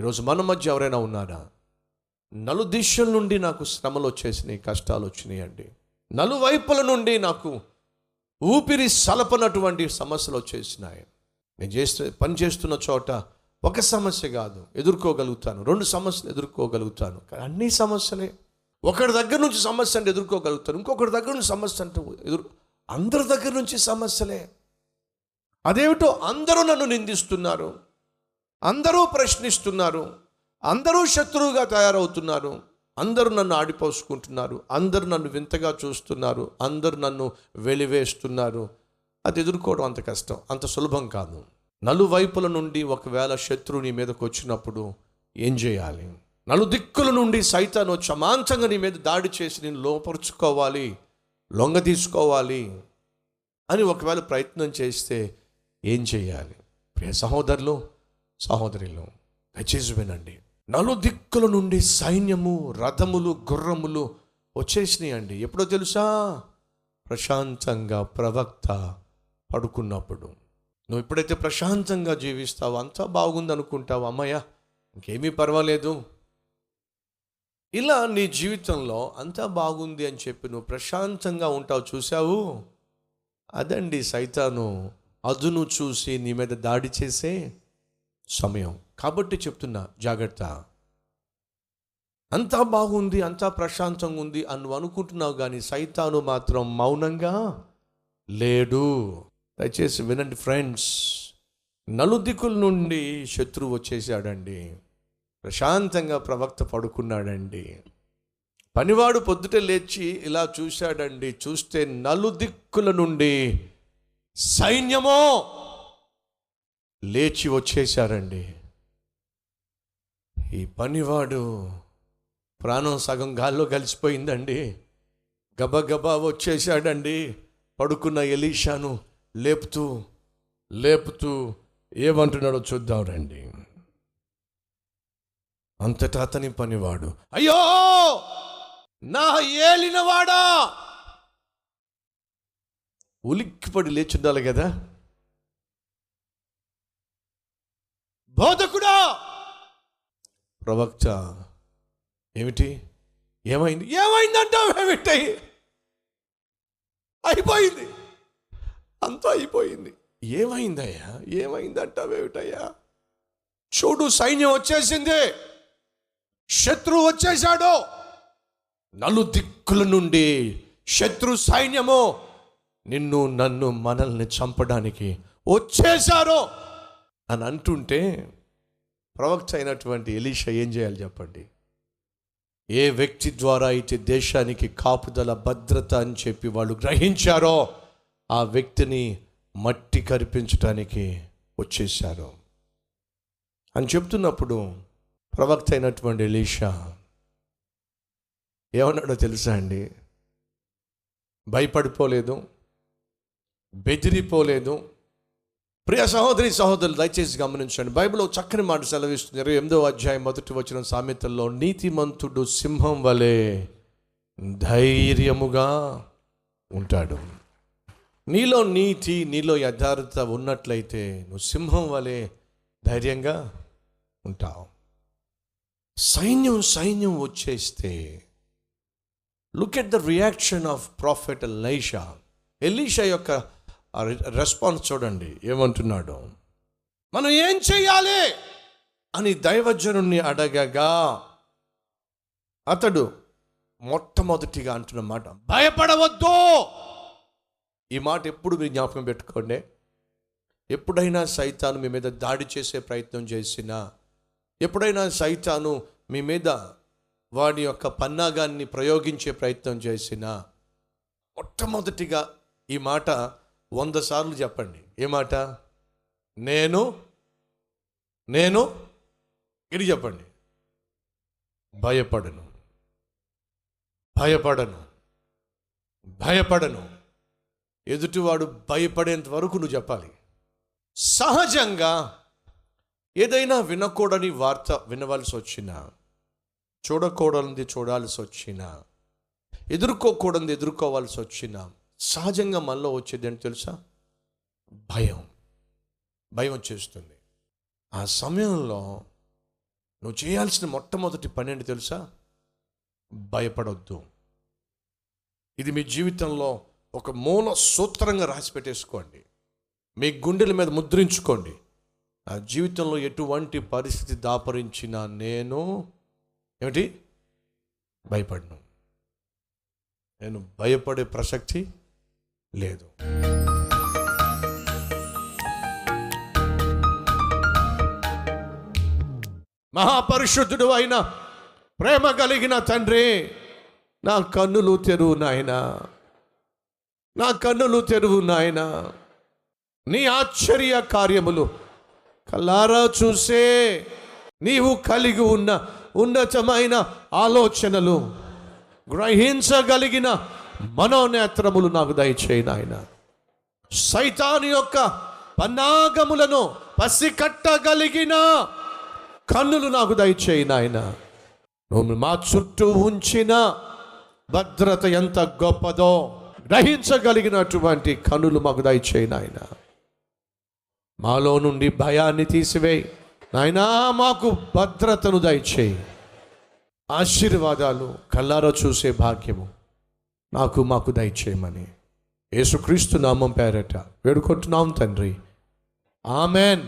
ఈరోజు మన మధ్య ఎవరైనా ఉన్నారా? నలుదిశల నుండి నాకు శ్రమలు వచ్చేసినాయి కష్టాలు వచ్చినాయి అండి. నలువైపుల నుండి నాకు ఊపిరి సలపనటువంటి సమస్యలు వచ్చేసినాయి. నేను చేస్తే పని చేస్తున్న చోట ఒక సమస్య కాదు ఎదుర్కోగలుగుతాను. రెండు సమస్యలు ఎదుర్కోగలుగుతాను. కానీ అన్ని సమస్యలే. ఒకరి దగ్గర నుంచి సమస్య అంటే ఎదుర్కోగలుగుతాను. ఇంకొకరి దగ్గర నుంచి సమస్య అంటే ఎదురు అందరి దగ్గర నుంచి సమస్యలే. అదేమిటో అందరూ నన్ను నిందిస్తున్నారు. అందరూ ప్రశ్నిస్తున్నారు అందరూ శత్రువుగా తయారవుతున్నారు అందరూ నన్ను ఆడిపోసుకుంటున్నారు అందరూ నన్ను వింతగా చూస్తున్నారు అందరూ నన్ను వెలివేస్తున్నారు. అది ఎదుర్కోవడం అంత కష్టం అంత సులభం కాదు. నలువైపుల నుండి ఒకవేళ శత్రువు నీ మీదకి వచ్చినప్పుడు ఏం చేయాలి? నలుదిక్కుల నుండి సైతాను చమాంచంగా నీ మీద దాడి చేసి నేను లోపరుచుకోవాలి లొంగ తీసుకోవాలి అని ఒకవేళ ప్రయత్నం చేస్తే ఏం చేయాలి? ప్రియ సహోదరులు సహోదరులు దయచేసి వినండి. నలుదిక్కుల నుండి సైన్యము రథములు గుర్రములు వచ్చేసినాయి అండి ఎప్పుడో తెలుసా? ప్రశాంతంగా ప్రవక్త పడుకున్నప్పుడు. నువ్వు ఎప్పుడైతే ప్రశాంతంగా జీవిస్తావో అంతా బాగుంది అనుకుంటావు అమ్మయ్య. ఇంకేమీ పర్వాలేదు. ఇలా నీ జీవితంలో అంతా బాగుంది అని చెప్పి నువ్వు ప్రశాంతంగా ఉంటావు చూసావు అదండి సైతాను అదును చూసి నీ మీద దాడి చేసే సమయం. కాబట్టి చెప్తున్నా జాగ్రత్త. అంతా బాగుంది అంతా ప్రశాంతంగా ఉంది అని అనుకుంటున్నావు కానీ సైతాను మాత్రం మౌనంగా లేడు. దయచేసి వినండి ఫ్రెండ్స్ నలుదిక్కుల నుండి శత్రువు వచ్చేసాడండి ప్రశాంతంగా ప్రవక్త పడుకున్నాడండి. పనివాడు పొద్దుట లేచి ఇలా చూశాడండి చూస్తే నలుదిక్కుల నుండి సైన్యమో లేచి వచ్చేశారండి. ఈ పనివాడు ప్రాణం సగం గాల్లో కలిసిపోయిందండి. గబగబా వచ్చేసాడండి పడుకున్న ఎలీషాను లేపుతూ లేపుతూ ఏమంటున్నాడో చూద్దాం రండి. అంతటా అతని పనివాడు అయ్యో! నా ఏలినవాడా? ఉలిక్కిపడి లేచుండాలి కదా. బోధకుడా! ప్రవక్త ఏమిటి? ఏమైంది? ఏమైందంటావు ఏమిటి? అయిపోయింది. అంతా అయిపోయింది. ఏమైందయ్యా? ఏమైందంటావేమిటయ్యా చూడు సైన్యం వచ్చేసింది. శత్రువు వచ్చేశాడు. నలు దిక్కుల నుండి శత్రు సైన్యము నిన్ను నన్ను మనల్ని చంపడానికి వచ్చేశారు. అని అంటుంటే ప్రవక్త అయినటువంటి ఎలీషా ఏం చేయాలి చెప్పండి? ఏ వ్యక్తి ద్వారా అయితే దేశానికి కాపుదల భద్రత అని చెప్పి వాళ్ళు గ్రహించారో ఆ వ్యక్తిని మట్టి కరిపించటానికి వచ్చేశారు. అని చెప్తున్నప్పుడు ప్రవక్త అయినటువంటి ఎలీషా ఏమన్నాడో తెలుసా అండి? భయపడిపోలేదు బెదిరిపోలేదు ప్రియ సహోదరి సహోదరులు దయచేసి గమనించండి. బైబిల్లో చక్కని మాట సెలవిస్తుంది. ఇరవై ఎనిమిదవ అధ్యాయం మొదటి వచ్చిన సామెతల్లో నీతిమంతుడు సింహం వలె ధైర్యముగా ఉంటాడు. నీలో నీతి నీలో యథార్థత ఉన్నట్లయితే నువ్వు సింహం వలె ధైర్యంగా ఉంటావు. సైన్యం సైన్యం వచ్చేస్తే look at the reaction of prophet లైషా Elisha యొక్క రెస్పాన్స్ చూడండి ఏమంటున్నాడు? మనం ఏం చేయాలి అని దైవజనుణ్ణి అడగగా అతడు మొట్టమొదటిగా అంటున్న మాట భయపడవద్దు! ఈ మాట ఎప్పుడు మీరు జ్ఞాపకం పెట్టుకోండి. ఎప్పుడైనా సైతాను మీ మీద దాడి చేసే ప్రయత్నం చేసినా ఎప్పుడైనా సైతాను మీ మీద వాడి యొక్క పన్నాగాన్ని ప్రయోగించే ప్రయత్నం చేసినా మొట్టమొదటిగా ఈ మాట వంద సార్లు చెప్పండి. ఏ మాట? నేను నేను ఇది చెప్పండి. భయపడను. భయపడను. భయపడను. ఎదుటివాడు భయపడేంత వరకు నువ్వు చెప్పాలి. సహజంగా ఏదైనా వినకూడని వార్త వినవలసి వచ్చినా చూడకూడనిది చూడాల్సి వచ్చినా ఎదుర్కోకూడనిది ఎదుర్కోవాల్సి వచ్చినా సహజంగా మనలో వచ్చేది ఏంటి తెలుసా? భయం. భయం వచ్చేస్తుంది. ఆ సమయంలో నువ్వు చేయాల్సిన మొట్టమొదటి పని ఏంటి తెలుసా? భయపడొద్దు. ఇది మీ జీవితంలో ఒక మూల సూత్రంగా రాసి పెట్టేసుకోండి మీ గుండెల మీద ముద్రించుకోండి. నా జీవితంలో ఎటువంటి పరిస్థితి దాపరించినా నేను ఏమిటి? భయపడను. నేను భయపడే ప్రసక్తి లేదు. మహాపరిశుద్ధుడు అయిన ప్రేమ కలిగిన తండ్రి నా కన్నులు తెరువు నాయన. నా కన్నులు తెరువు నాయన. నీ ఆశ్చర్య కార్యములు కల్లారా చూసే నీవు కలిగి ఉన్న ఉన్నతమైన ఆలోచనలు గ్రహించగలిగిన మనోనేత్రములు నాకు దయచేయి నాయన. సైతాను యొక్క పన్నాగములను పసికట్టగలిగిన కన్నులు నాకు దయచేయి నాయన. నువ్వు మా చుట్టూ ఉంచిన భద్రత ఎంత గొప్పదో గ్రహించగలిగినటువంటి కన్నులు మాకు దయచేయి నాయన. మాలో నుండి భయాన్ని తీసివేయి. నాయనా మాకు భద్రతను దయచేయి. ఆశీర్వాదాలు కల్లారో చూసే భాగ్యము. నాకు మాకు దయచేయమని. యేసుక్రీస్తు నామం పేరట వేడుకుంటున్నాం తండ్రి. ఆమెన్.